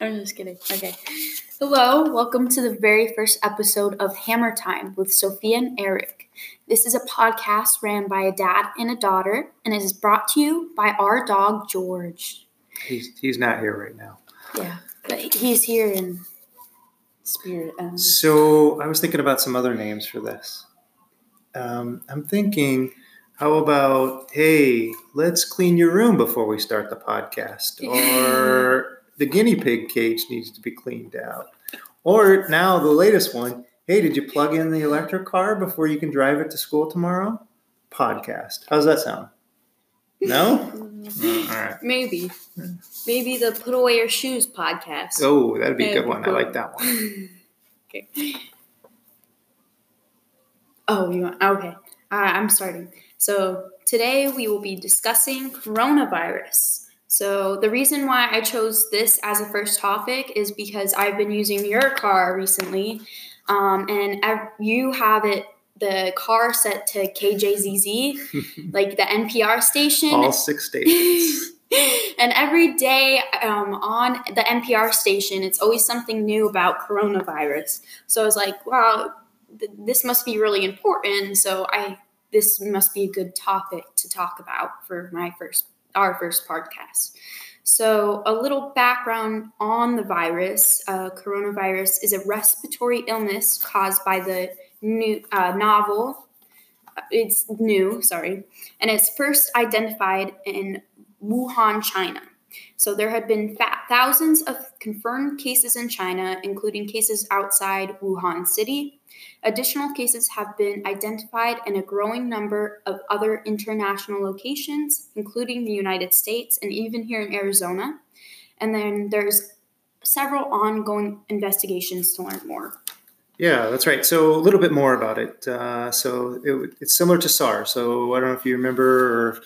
I'm just kidding. Okay. Hello, welcome to the very first episode of Hammer Time with Sophia and Eric. This is a podcast ran by a dad and a daughter, and it is brought to you by our dog George. He's he's not here right now. Yeah, but he's here in spirit. Um, So I was thinking about some other names for this. Um, I'm thinking, how about, hey, let's clean your room before we start the podcast, or the guinea pig cage needs to be cleaned out, or now the latest one, hey, did you plug in the electric car before you can drive it to school tomorrow? Podcast. How's that sound? No. Mm, all right. maybe, maybe the Put Away Your Shoes podcast. Oh, that'd be a good one. I like that one. okay. Oh, you want? Okay. Uh, I'm starting. So today we will be discussing coronavirus. So the reason why I chose this as a first topic is because I've been using your car recently, um, and ev- you have it the car set to KJZZ, like the NPR station All six stations. and every day um, on the NPR station, it's always something new about coronavirus. So I was like, wow, th- this must be really important. So I this must be a good topic to talk about for my first our first podcast. So a little background on the virus: uh, coronavirus is a respiratory illness caused by the new uh, novel. It's new, sorry, and it's first identified in Wuhan, China. So there had been thousands of confirmed cases in China, including cases outside Wuhan City. Additional cases have been identified in a growing number of other international locations, including the United States and even here in Arizona. And then there's several ongoing investigations to learn more. Yeah, that's right. So a little bit more about it. Uh, so it, it's similar to SARS. So I don't know if you remember, or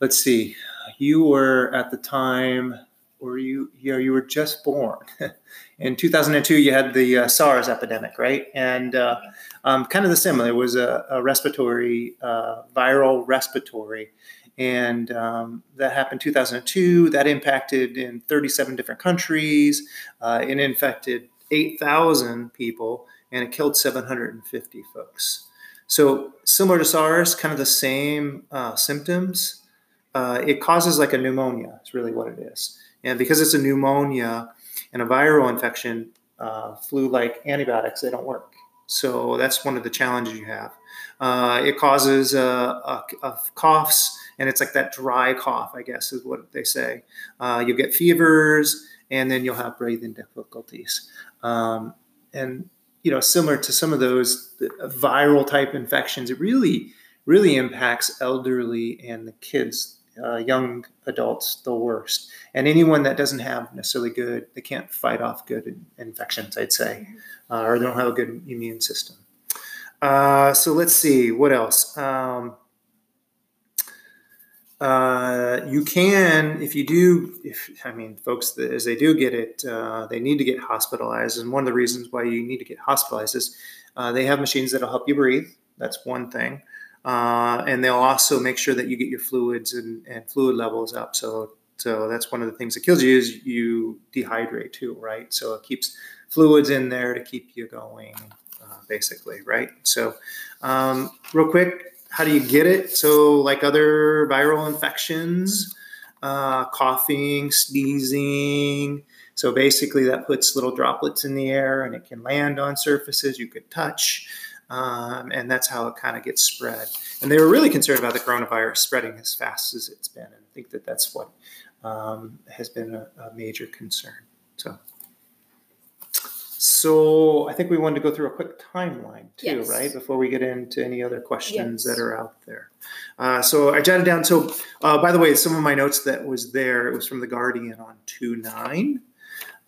let's see, you were at the time, or you, you know, you were just born. In 2002, you had the uh, SARS epidemic, right? And uh, um, kind of the similar. It was a, a respiratory, uh, viral respiratory. And um, that happened 2002. That impacted in 37 different countries. Uh, it infected 8,000 people and it killed 750 folks. So similar to SARS, kind of the same uh, symptoms. Uh, it causes like a pneumonia. Is really what it is, and because it's a pneumonia and a viral infection, uh, flu-like antibiotics they don't work. So that's one of the challenges you have. Uh, it causes uh, coughs, and it's like that dry cough, I guess is what they say. Uh, you'll get fevers, and then you'll have breathing difficulties. Um, and you know, similar to some of those viral type infections, it really, really impacts elderly and the kids, uh, young adults, the worst. And anyone that doesn't have necessarily good, they can't fight off good in- infections, I'd say, uh, or they don't have a good immune system. Uh, so let's see what else. Um, uh, you can, if you do, if I mean, folks, as they do get it, uh, they need to get hospitalized. And one of the reasons why you need to get hospitalized is uh, they have machines that'll help you breathe. That's one thing. Uh, and they'll also make sure that you get your fluids and, and fluid levels up. So, so that's one of the things that kills you is you dehydrate too, right? So it keeps fluids in there to keep you going, uh, basically, right? So, um, real quick, how do you get it? So, like other viral infections, uh, coughing, sneezing. So, basically, that puts little droplets in the air and it can land on surfaces you could touch. Um, and that's how it kind of gets spread. And they were really concerned about the coronavirus spreading as fast as it's been. And I think that that's what um, has been a, a major concern. So, so I think we wanted to go through a quick timeline too, Yes. right? Before we get into any other questions Yes. that are out there. Uh, so I jotted down. So uh, by the way, some of my notes that was there, it was from the Guardian on two nine.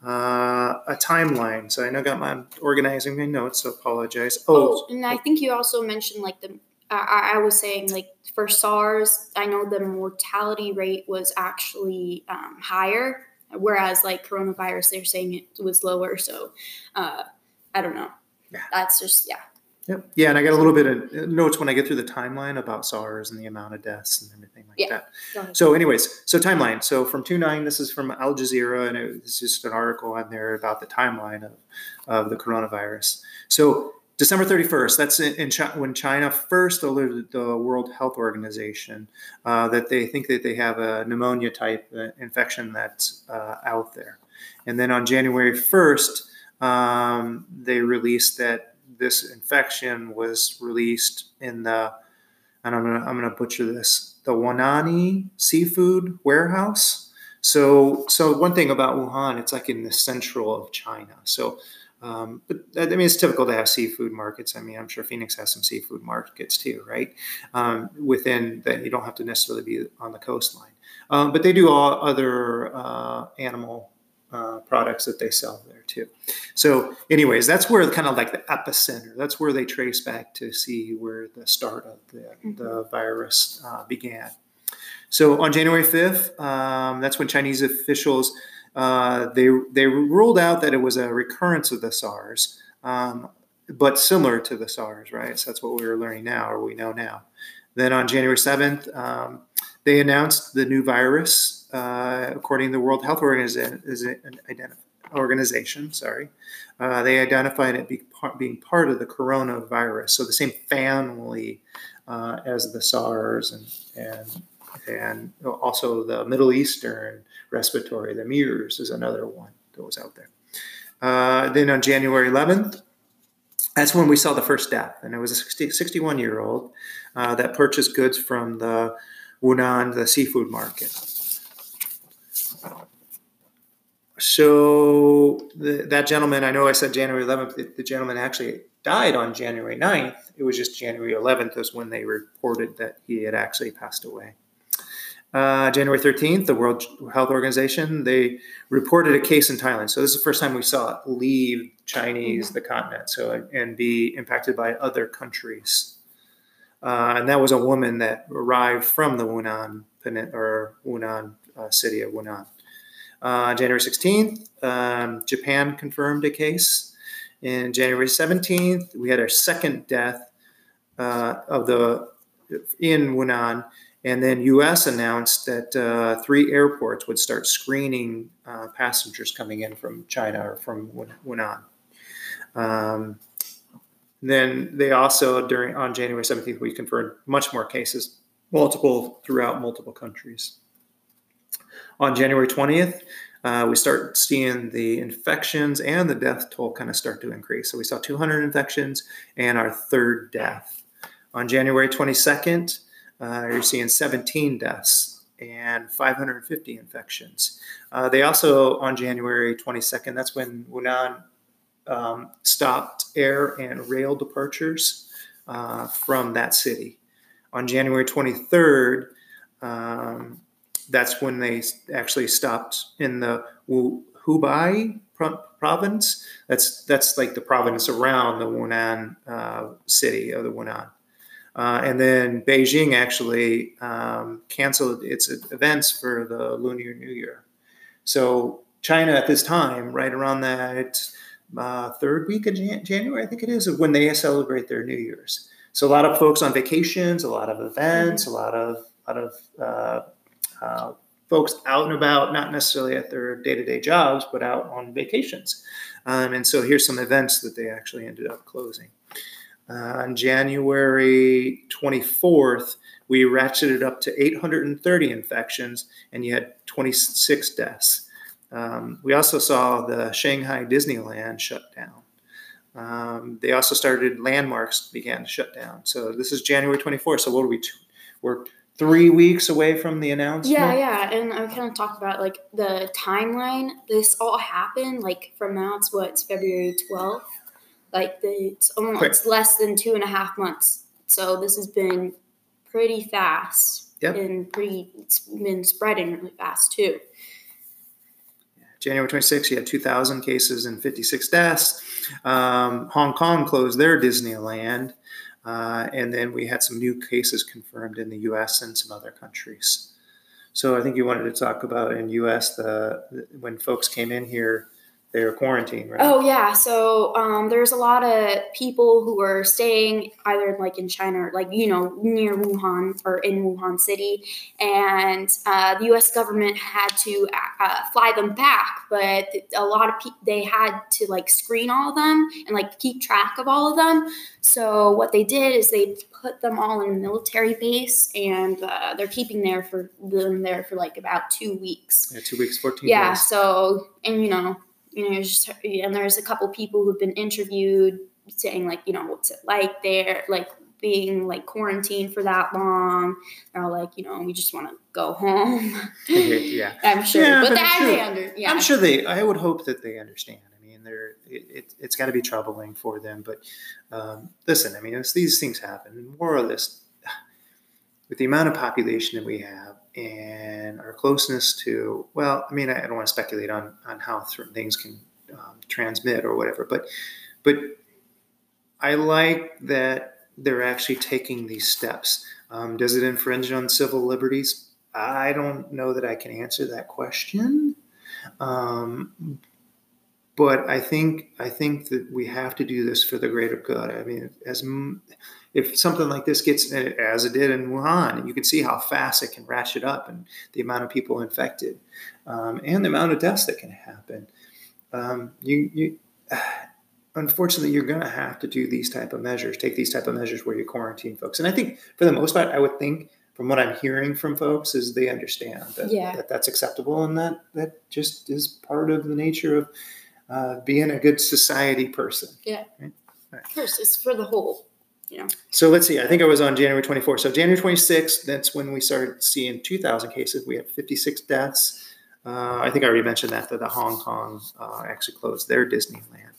Uh, a timeline. So I know I got my organizing my notes. So apologize. Oh, Oh, and I think you also mentioned like the. I, I was saying like for SARS, I know the mortality rate was actually um, higher, whereas like coronavirus, they're saying it was lower. So uh, I don't know. Yeah. That's just yeah. Yep. Yeah, and I got a little bit of notes when I get through the timeline about SARS and the amount of deaths and everything like Yeah. that. So, anyways, so timeline. So from two nine, this is from Al Jazeera, and it's just an article on there about the timeline of, of the coronavirus. So December thirty first. That's in, in Chi- when China first alerted the World Health Organization uh, that they think that they have a pneumonia type uh, infection that's uh, out there, and then on January first, um, they released that this infection was released in the and I'm gonna I'm gonna butcher this the Wanani seafood warehouse. So so one thing about Wuhan, it's like in the central of China. So. Um, but I mean, it's typical to have seafood markets. I mean, I'm sure Phoenix has some seafood markets too, right? Um, within that, you don't have to necessarily be on the coastline, um, but they do all other uh, animal uh, products that they sell there too. So, anyways, that's where kind of like the epicenter. That's where they trace back to see where the start of the, Mhm. the virus uh, began. So on January fifth, um, that's when Chinese officials uh, they they ruled out that it was a recurrence of the SARS, um, but similar to the SARS, right? So that's what we were learning now, or we know now. Then on January seventh, um, they announced the new virus, uh, according to the World Health Organization. Sorry, uh, they identified it be being part of the coronavirus, so the same family uh, as the SARS and and and also the Middle Eastern respiratory, the MERS is another one that was out there. Uh, then on January 11th, that's when we saw the first death, and it was a 60, 61 year old uh, that purchased goods from the Wunan, the seafood market. So the, that gentleman, I know I said January 11th, the, the gentleman actually died on January 9th. It was just January 11th is when they reported that he had actually passed away. Uh, January 13th, the World Health Organization, they reported a case in Thailand. So this is the first time we saw it leave Chinese, the continent, so and be impacted by other countries. Uh, and that was a woman that arrived from the Wunan or Wunan uh, city of Wunan. Uh, January 16th, um, Japan confirmed a case. In January 17th, we had our second death uh, of the in Wunan, and then U.S. announced that uh, three airports would start screening uh, passengers coming in from China or from Wunan. Um, then they also during on January 17th we confirmed much more cases, multiple throughout multiple countries. On January 20th, uh, we start seeing the infections and the death toll kind of start to increase. So we saw 200 infections and our third death. On January 22nd, uh, you're seeing 17 deaths and 550 infections. Uh, they also, on January 22nd, that's when Wunan um, stopped air and rail departures uh, from that city. On January 23rd, um, that's when they actually stopped in the Hubei province. That's that's like the province around the Wunan uh, city of the Wunan. Uh, and then Beijing actually um, canceled its events for the Lunar New Year. So China at this time, right around that uh, third week of Jan- January, I think it is, of when they celebrate their New Year's. So a lot of folks on vacations, a lot of events, a lot of a lot of uh, folks out and about, not necessarily at their day-to-day jobs, but out on vacations. Um, and so here's some events that they actually ended up closing. Uh, on January 24th, we ratcheted up to 830 infections, and you had 26 deaths. Um, we also saw the Shanghai Disneyland shut down. Um, they also started landmarks began to shut down. So this is January 24th. So what are we? Two, we're three weeks away from the announcement. Yeah, yeah, and I kind of talked about like the timeline. This all happened like from now. It's what it's February twelfth. Like the, it's almost Quick. it's less than two and a half months. So this has been pretty fast. Yep. And pretty. It's been spreading really fast too. January 26th, you had 2,000 cases and 56 deaths. Um, Hong Kong closed their Disneyland. Uh, and then we had some new cases confirmed in the U.S. and some other countries. So I think you wanted to talk about in U.S. the when folks came in here, they were quarantined, right? Oh yeah, so um, there's a lot of people who were staying either like in China or like you know near Wuhan or in Wuhan City, and uh, the U.S. government had to uh, fly them back, but a lot of people they had to like screen all of them and like keep track of all of them. So what they did is they put them all in a military base, and uh, they're keeping there for them there for like about two weeks. Yeah, two weeks, fourteen. Yeah. days. So and you know you know, just, and there's a couple people who've been interviewed saying like, you know, what's it like there, like being like quarantined for that long. They're all like, you know, we just want to go home. yeah, I'm sure, Yeah, but, but they, I'm sure- they under, yeah, I'm sure they. I would hope that they understand. I mean, they're it, it, it's got to be troubling for them. But um, listen, I mean, it's, these things happen. More or less, with the amount of population that we have and our closeness to, well, I mean, I, don't want to speculate on on how certain things can um, transmit or whatever. But but I like that they're actually taking these steps. Um, does it infringe on civil liberties? I don't know that I can answer that question. Um, but I think I think that we have to do this for the greater good. I mean, as m- if something like this gets as it did in Wuhan, you can see how fast it can ratchet up and the amount of people infected um, and the amount of deaths that can happen. Um, you, you unfortunately you're going to have to do these type of measures, take these type of measures where you quarantine folks. And I think for the most part, I would think from what I'm hearing from folks is they understand that, Yeah. that that's acceptable and that that just is part of the nature of uh, being a good society person. Yeah, of course, it's for the whole. So let's see. I think I was on January 24th. So January 26th, that's when we started seeing 2,000 cases. We had 56 deaths. Uh, I think I already mentioned that that the Hong Kong uh, actually closed their Disneyland.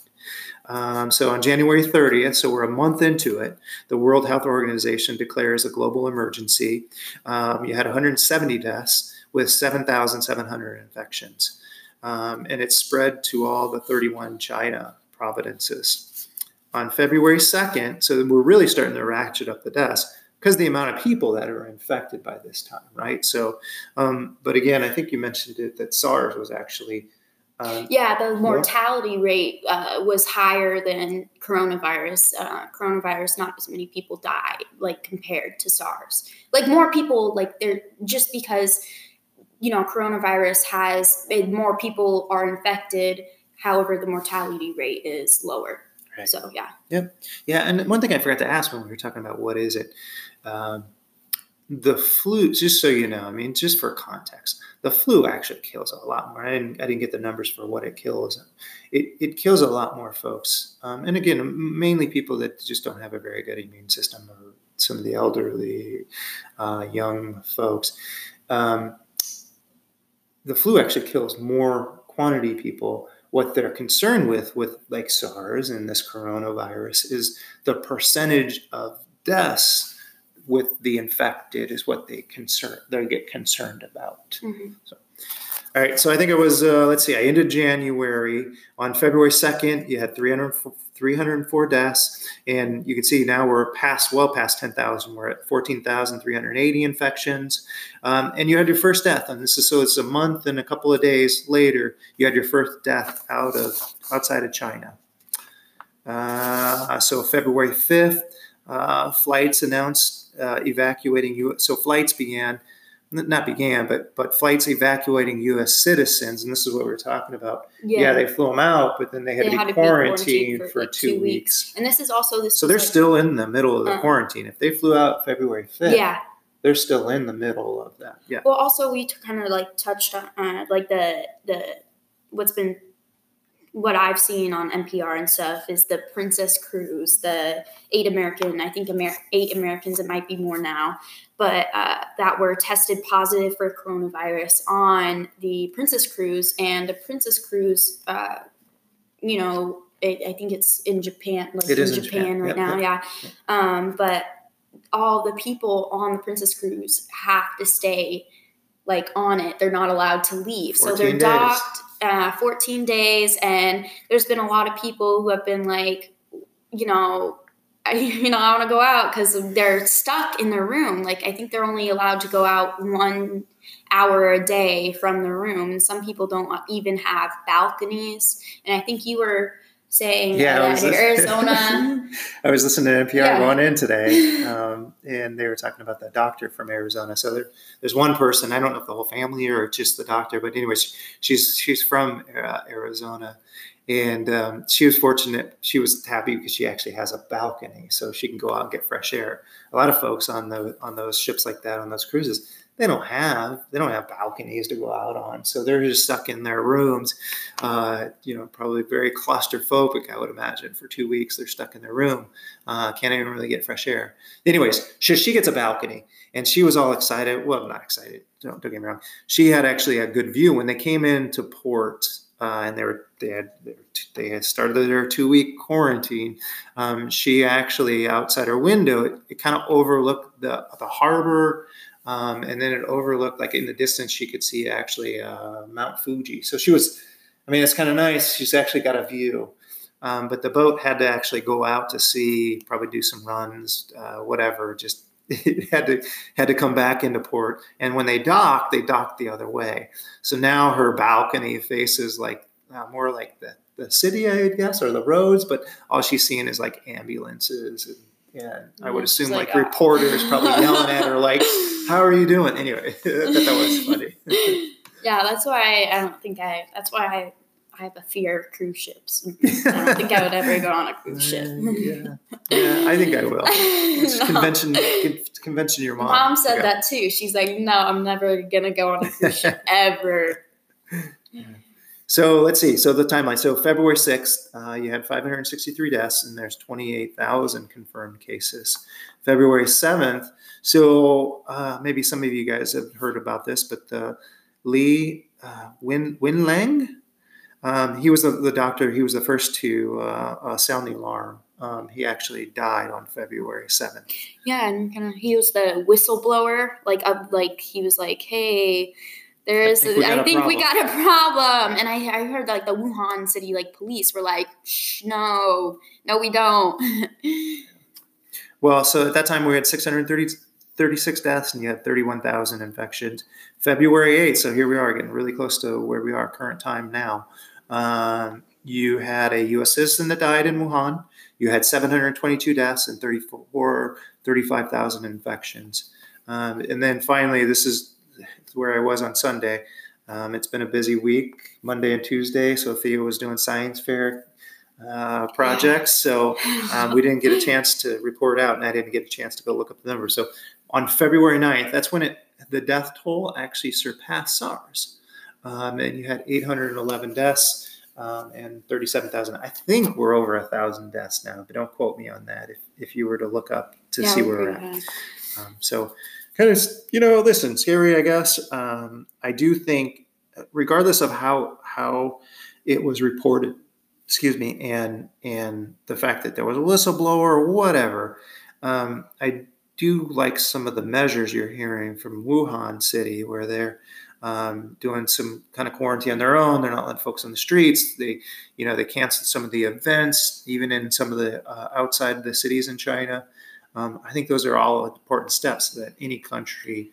Um, so on January 30th, so we're a month into it, the World Health Organization declares a global emergency. Um, you had 170 deaths with 7,700 infections, um, and it spread to all the 31 China provinces on February 2nd, so we're really starting to ratchet up the deaths because the amount of people that are infected by this time, right? So, um, but again, I think you mentioned it that SARS was actually. Um, Yeah, the mortality rate uh, was higher than coronavirus. Uh, coronavirus, not as many people died, like compared to SARS. Like more people, like they're just because you know coronavirus has more people are infected. However, the mortality rate is lower. Right. So yeah, Yep. yeah, and one thing I forgot to ask when we were talking about what is it, um, the flu. Just so you know, I mean, just for context, the flu actually kills a lot more. I didn't, I didn't get the numbers for what it kills. It, it kills a lot more folks, um, and again, mainly people that just don't have a very good immune system, or some of the elderly, uh, young folks. Um, the flu actually kills more quantity people what they're concerned with with like SARS and this coronavirus is the percentage of deaths with the infected is what they concern they get concerned about. Mhm. All right, so I think it was uh, let's see, I ended January on February second. You had 300, 304 deaths, and you can see now we're past well past ten thousand. We're at fourteen thousand three hundred eighty infections, um, and you had your first death. And this is so it's a month and a couple of days later. You had your first death out of outside of China. Uh, so February fifth, uh, flights announced uh, evacuating you. So flights began not began, but but flights evacuating U.S. citizens, and this is what we were talking about. Yeah, they flew them out, but then they had They to had be to be quarantined, quarantined for, like, two, weeks. and this is also this. So they're like- still in the middle of the Uh. quarantine. If they flew out February fifth, yeah. they're still in the middle of that. Yeah, Well, also we kind of like touched on uh, like the the what's been what I've seen on NPR and stuff is the Princess Cruise, the eight American, I think Amer- eight Americans, it might be more now, but uh, that were tested positive for coronavirus on the Princess Cruise, and the Princess Cruise, uh, you know, it, I think it's in Japan, like It in is in Japan, Japan. right Yep, now, yep, yeah. Um, but all the people on the Princess Cruise have to stay like on it. They're not allowed to leave. So they're days. docked uh, 14 days. And there's been a lot of people who have been like, you know, I, you know, I want to go out because they're stuck in their room. Like, I think they're only allowed to go out one hour a day from the room. And some people don't even have balconies. And I think you were saying Yeah, I that was in listening- Arizona. I was listening to NPR Yeah. going in today, um, and they were talking about that doctor from Arizona. So there, there's one person. I don't know if the whole family or just the doctor, but anyways, she's she's from uh, Arizona, and um, she was fortunate. She was happy because she actually has a balcony, so she can go out and get fresh air. A lot of folks on the on those ships like that on those cruises. They don't have they don't have balconies to go out on, so they're just stuck in their rooms. Uh, you know, probably very claustrophobic. I would imagine for two weeks they're stuck in their room uh, can't even really get fresh air. Anyways, she, she gets a balcony and she was all excited. Well, not excited. Don't, don't get me wrong. She had actually a good view when they came into port uh, and they were they had they had started their two week quarantine. Um, she actually outside her window it, it kind of overlooked the the harbor. Um, and then it overlooked like in the distance she could see actually uh, Mount Fuji. So she was, I mean, it's kind of nice. She's actually got a view. Um, but the boat had to actually go out to sea, probably do some runs, uh, whatever. Just it had to had to come back into port. And when they docked, they docked the other way. So now her balcony faces like uh, more like the the city, I guess, or the roads. But all she's seeing is like ambulances and. And I would assume like, like, uh, reporters probably yelling at her like, "How are you doing?" Anyway, I that was funny. yeah, that's why I don't think I. That's why I. I have a fear of cruise ships. I don't think I would ever go on a cruise ship. yeah, yeah, I think I will. It's No. convention, convention. Your mom. Mom said Yeah. that too. She's like, "No, I'm never gonna go on a cruise ship ever." So let's see. So the timeline. So February sixth, uh, you had 563 deaths, and there's 28,000 confirmed cases. February seventh. So uh, maybe some of you guys have heard about this, but Lee uh, Win Lang. Um, he was the, the doctor. He was the first to uh, uh, sound the alarm. Um, he actually died on February seventh. Yeah, and kind of he was the whistleblower. Like, like he was like, "Hey, there I think we got I think we got a problem." And I, I heard like the Wuhan city like police were like, Shh, "No, no, we don't." Well, so at that time we had 630, 36 deaths and you had 31,000 infections. February 8th, so here we are getting really close to where we are current time now. Um, you had a U.S. citizen that died in Wuhan. You had 722 deaths and 34, 35,000 infections. Um, and then finally, this is where I was on Sunday. Um, it's been a busy week, Monday and Tuesday. So Sophia was doing science fair uh, projects, so um, we didn't get a chance to report out, and I didn't get a chance to go look up the numbers. So on February 9th, that's when it the death toll actually surpassed SARS, um, and you had 811 deaths um, and 37,000. I think we're over a thousand deaths now, but don't quote me on that. If if you were to look up to Yeah, see where we're at. Um, so, kind of, you know, listen, scary, I guess. Um, I do think, regardless of how how it was reported, excuse me, and and the fact that there was a whistleblower or whatever, um, I do like some of the measures you're hearing from Wuhan City, where they're um, doing some kind of quarantine on their own. They're not letting folks on the streets. They, you know, they canceled some of the events, even in some of the uh, outside the cities in China. Um, I think those are all important steps that any country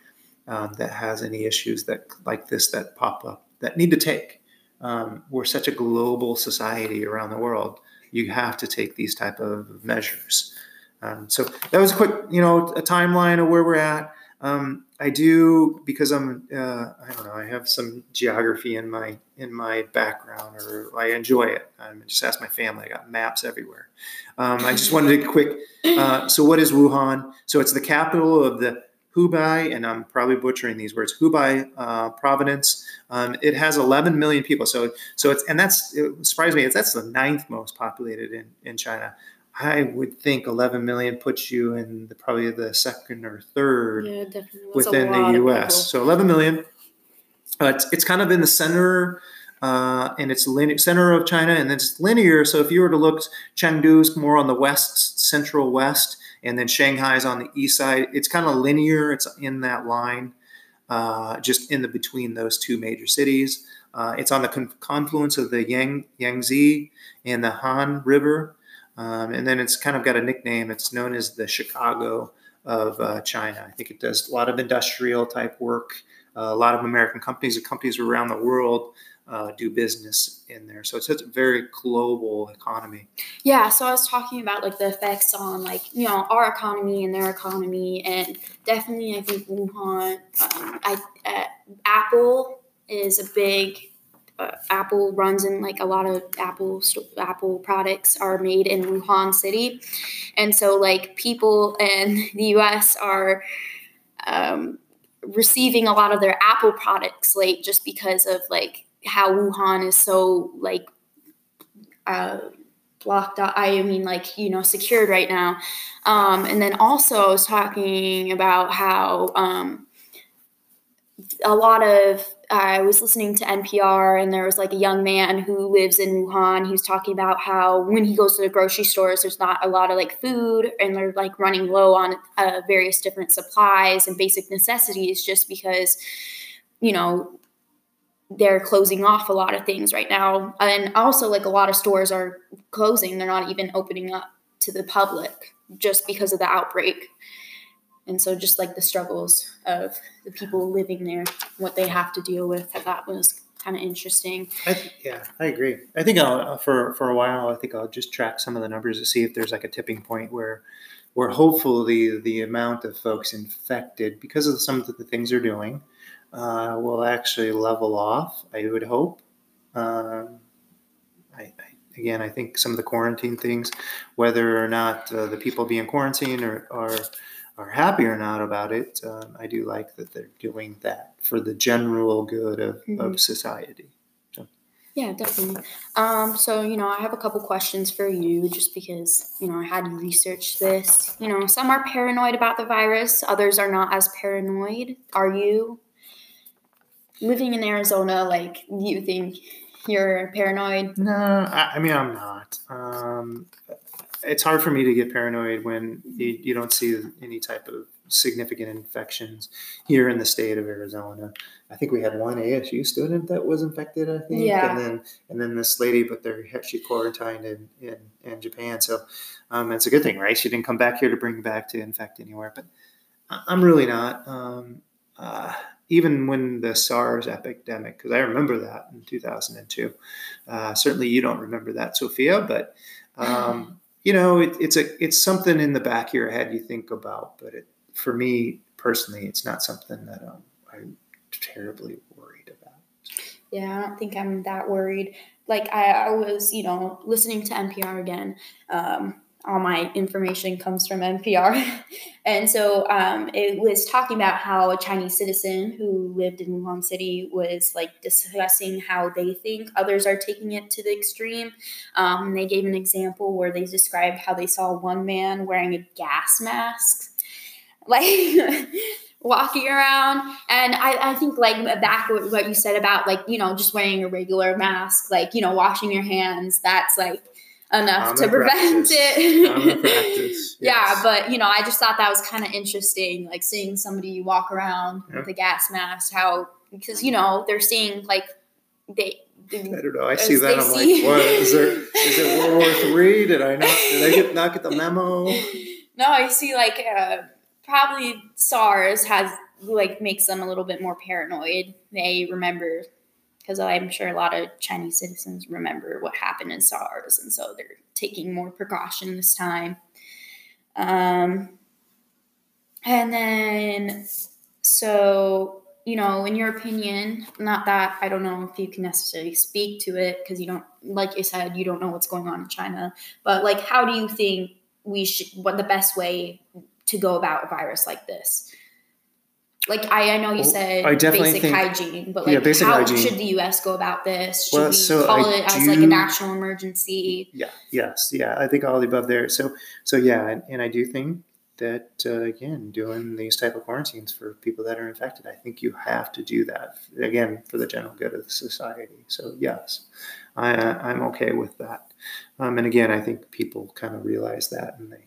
um, that has any issues that like this that pop up that need to take. Um, we're such a global society around the world. You have to take these type of measures. Um, so that was a quick, you know, a timeline of where we're at. Um, I do because I'm, uh, I don't know, I have some geography in my in my background, or I enjoy it. I just ask my family. I got maps everywhere. Um, I just wanted to quick. Uh, so, what is Wuhan? So, it's the capital of the Hubei, and I'm probably butchering these words. Hubei uh, province. Um, it has 11 million people. So, so it's and that's it surprised me. It's that's the ninth most populated in in China. I would think 11 million puts you in the, probably the second or third Yeah, definitely. That's a within the U.S. So 11 million. Uh, it's, it's kind of in the center, uh, and it's linear, center of China, and it's linear. So if you were to look, Chengdu Chengdu's more on the west, central west, and then Shanghai's on the east side. It's kind of linear. It's in that line, uh, just in the between those two major cities. Uh, it's on the con- confluence of the Yang Yangtze and the Han River. Um, and then it's kind of got a nickname. It's known as the Chicago of uh, China. I think it does a lot of industrial type work. Uh, a lot of American companies and companies around the world uh, do business in there. So it's a very global economy. Yeah. So I was talking about like the effects on like you know our economy and their economy, and definitely I think Wuhan, um, I uh, Apple is a big. Uh, Apple runs in like a lot of Apple Apple products are made in Wuhan City, and so like people in the U.S. are um, receiving a lot of their Apple products late just because of like how Wuhan is so like uh, blocked out. I mean, like you know, secured right now. Um, and then also, I was talking about how um, a lot of I was listening to NPR, and there was like a young man who lives in Wuhan. He was talking about how when he goes to the grocery stores, there's not a lot of like food, and they're like running low on uh, various different supplies and basic necessities, just because you know they're closing off a lot of things right now. And also, like a lot of stores are closing, they're not even opening up to the public just because of the outbreak. And so, just like the struggles of the people living there, what they have to deal with, I thought was kind of interesting. I th- yeah, I agree. I think I'll, uh, for for a while, I think I'll just track some of the numbers to see if there's like a tipping point where, where hopefully the amount of folks infected because of some of the things they're doing, uh, will actually level off. I would hope. Um, I, I, again, I think some of the quarantine things, whether or not uh, the people being quarantined are, are are happy or not about it, um, I do like that they're doing that for the general good of, mm-hmm. of society. So. Yeah, definitely. Um, so, you know, I have a couple questions for you just because, you know, I had to research this. You know, some are paranoid about the virus, others are not as paranoid. Are you? living in Arizona, like, do you think you're paranoid? No, I, I mean, I'm not. Um, it's hard for me to get paranoid when you, you don't see any type of significant infections here in the state of Arizona. I think we had one ASU student that was infected, I think, yeah. and then and then this lady, but they're she quarantined in in, in Japan, so um, it's a good thing, right? She didn't come back here to bring back to infect anywhere, but I'm really not. Um, uh, even when the SARS epidemic, because I remember that in 2002. Uh, certainly, you don't remember that, Sophia, but um, you know, it, it's a it's something in the back of your head you think about. But it, for me personally, it's not something that um, I'm terribly worried about. Yeah, I don't think I'm that worried. Like I, I was, you know, listening to NPR again. Um, all my information comes from NPR. and so um, it was talking about how a Chinese citizen who lived in Wuhan City was like discussing how they think others are taking it to the extreme. Um, they gave an example where they described how they saw one man wearing a gas mask, like walking around. And I, I think like back what you said about like, you know, just wearing a regular mask, like, you know, washing your hands, that's like enough to prevent it. yes. Yeah, but you know, I just thought that was kind of interesting, like seeing somebody walk around with a gas mask. How because you know they're seeing like they. I don't know. I see that. I'm see. like, what is there? Is it World War Three? Did I not? Did I get not get the memo? No, I see. Like uh, probably SARS has like makes them a little bit more paranoid. They remember because I'm sure a lot of Chinese citizens remember what happened in SARS, and so they're taking more precaution this time. Um, and then, so you know, in your opinion, not that I don't know if you can necessarily speak to it because you don't, like you said, you don't know what's going on in China, but like, how do you think we should, what the best way to go about a virus like this? Like I, I know you said I definitely basic think, hygiene, but like yeah, how hygiene. should the U.S. go about this? Should well, we so call I it as like a national emergency? Yeah. Yes. Yeah. I think all the above there. So so yeah, and, and I do think that uh, again doing these type of quarantines for people that are infected, I think you have to do that again for the general good of the society. So yes, I, I'm okay with that. Um, and again, I think people kind of realize that and they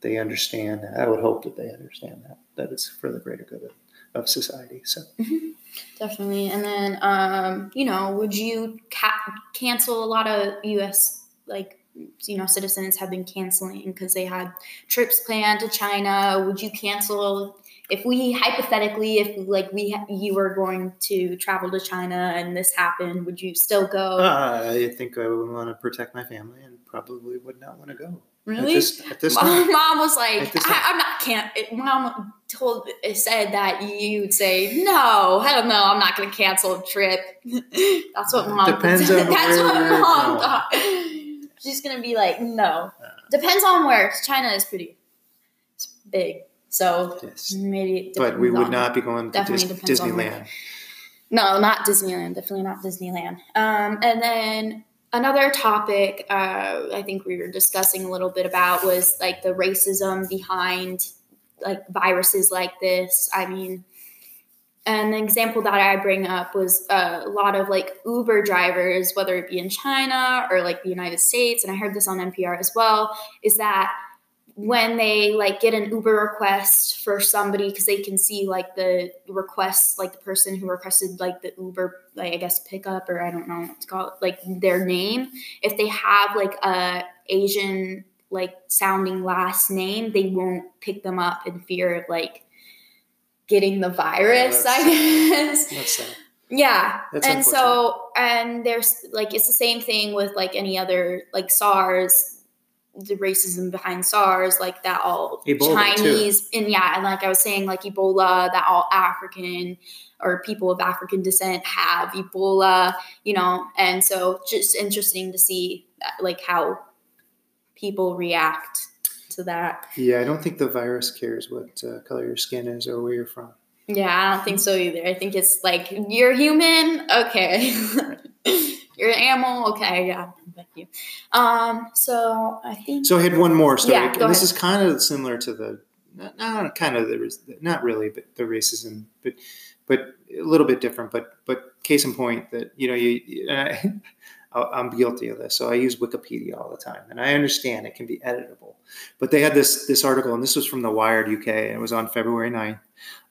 they understand. that. I would hope that they understand that that it's for the greater good of of society. So mm-hmm. definitely. And then, um, you know, would you ca- cancel a lot of U.S. like you know citizens have been canceling because they had trips planned to China. Would you cancel if we hypothetically if like we you were going to travel to China and this happened? Would you still go? Uh, I think I would want to protect my family and probably would not want to go. Really? At this, at this mom, mom was like, At this time. I, "I'm not can't." Mom told said that you would say, "No, hell no, I'm not going to cancel a trip." That's what mom. Depends on That's where what mom thought. She's going to be like, "No." Depends on where. China is pretty it's big, so Yes. maybe. But we would on- not be going to Dis- depends on where. Disneyland. No, not Disneyland. Definitely not Disneyland. Um, and then another topic uh, I think we were discussing a little bit about was like the racism behind like viruses like this. I mean, an example that I bring up was uh, a lot of like Uber drivers, whether it be in China or like the United States, and I heard this on NPR as well, is that when they like get an Uber request for somebody because they can see like the request, like the person who requested like the Uber, like I guess pickup or I don't know what to call it, like their name. If they have like a Asian like sounding last name, they won't pick them up in fear of like getting the virus. I guess. That's sad. Yeah. That's and so and there's like it's the same thing with like any other like SARS, the racism behind SARS, like that all Ebola, too. Chinese and yeah, and like I was saying, like Ebola, that all African or people of African descent have Ebola, you know, and so just interesting to see that, like how people react to that. Yeah, I don't think the virus cares what uh, color your skin is or where you're from. Yeah, I don't think so either. I think it's like you're human, okay. you're an animal, okay, yeah. Thank you. Um, so I think So I had one more story, Yeah, and this is kind of similar to the, not, not kind of the, not really, but the racism, but but a little bit different. But but case in point that you know you, I, I'm guilty of this. So I use Wikipedia all the time, and I understand it can be editable. But they had this this article, and this was from the Wired UK. And it was on February 9th.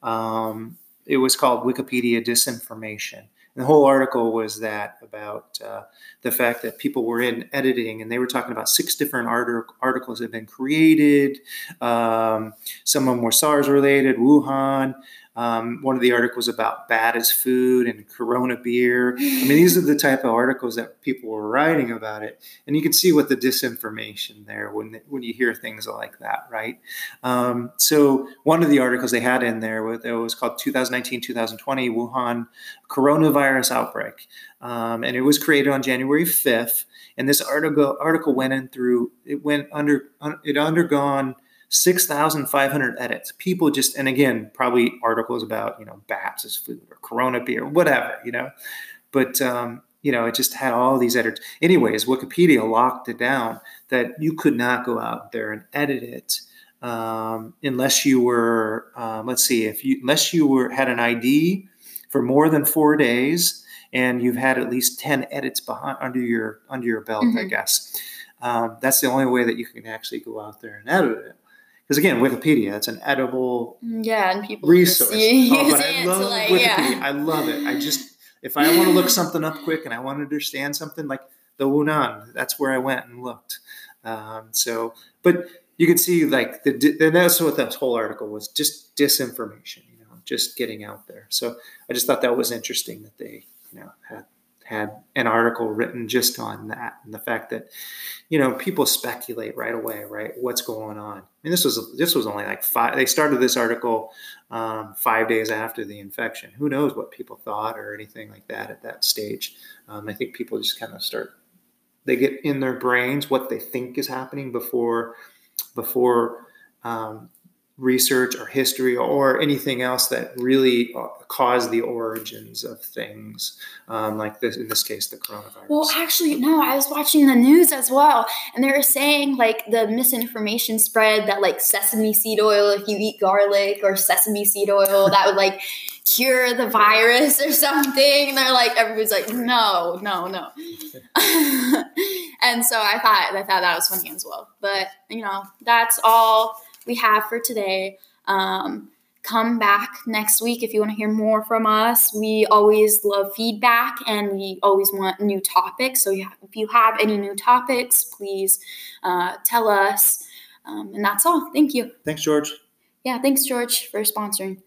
Um, it was called Wikipedia Disinformation. The whole article was that about uh, the fact that people were in editing and they were talking about six different art- articles that have been created. Um, some of them were SARS related, Wuhan. Um, one of the articles about bad as food and Corona beer. I mean, these are the type of articles that people were writing about it, and you can see what the disinformation there when when you hear things like that, right? Um, so one of the articles they had in there was, it was called 2019-2020 Wuhan coronavirus outbreak, um, and it was created on January 5th. And this article article went in through it went under it undergone 6,500 edits. People just, and again, probably articles about, you know, bats as food or Corona beer, whatever, you know. But, um, you know, it just had all these editors. Anyways, Wikipedia locked it down that you could not go out there and edit it um, unless you were, um, let's see, if you, unless you were, had an ID for more than four days and you've had at least 10 edits behind under your, under your belt, I Mhm. guess. Um, that's the only way that you can actually go out there and edit it because again, Wikipedia, it's an edible yeah, and people resource. just u- Oh, but I it love like Wikipedia. yeah. I love it. I just if I want to look something up quick and I want to understand something like the Wunan, that's where I went and looked. Um, so, but you can see like the and that's what that whole article was just disinformation. You know, just getting out there. So I just thought that was interesting that they you know had had an article written just on that and the fact that you know people speculate right away right what's going on. I mean this was this was only like five they started this article um, five days after the infection. Who knows what people thought or anything like that at that stage. Um, I think people just kind of start they get in their brains what they think is happening before before um, research or history or anything else that really uh, caused the origins of things um, like this in this case the coronavirus Well, actually, no, I was watching the news as well, and they were saying like the misinformation spread that like sesame seed oil, if you eat garlic or sesame seed oil, that would like cure the virus or something. And they're like, everybody's like, no, no, no. and so I thought I thought that was funny as well. But you know, that's all we have for today. Um, come back next week if you want to hear more from us. We always love feedback and we always want new topics. So if you have any new topics, please uh, tell us. Um, and that's all. Thank you. Thanks, George. Yeah, thanks, George, for sponsoring.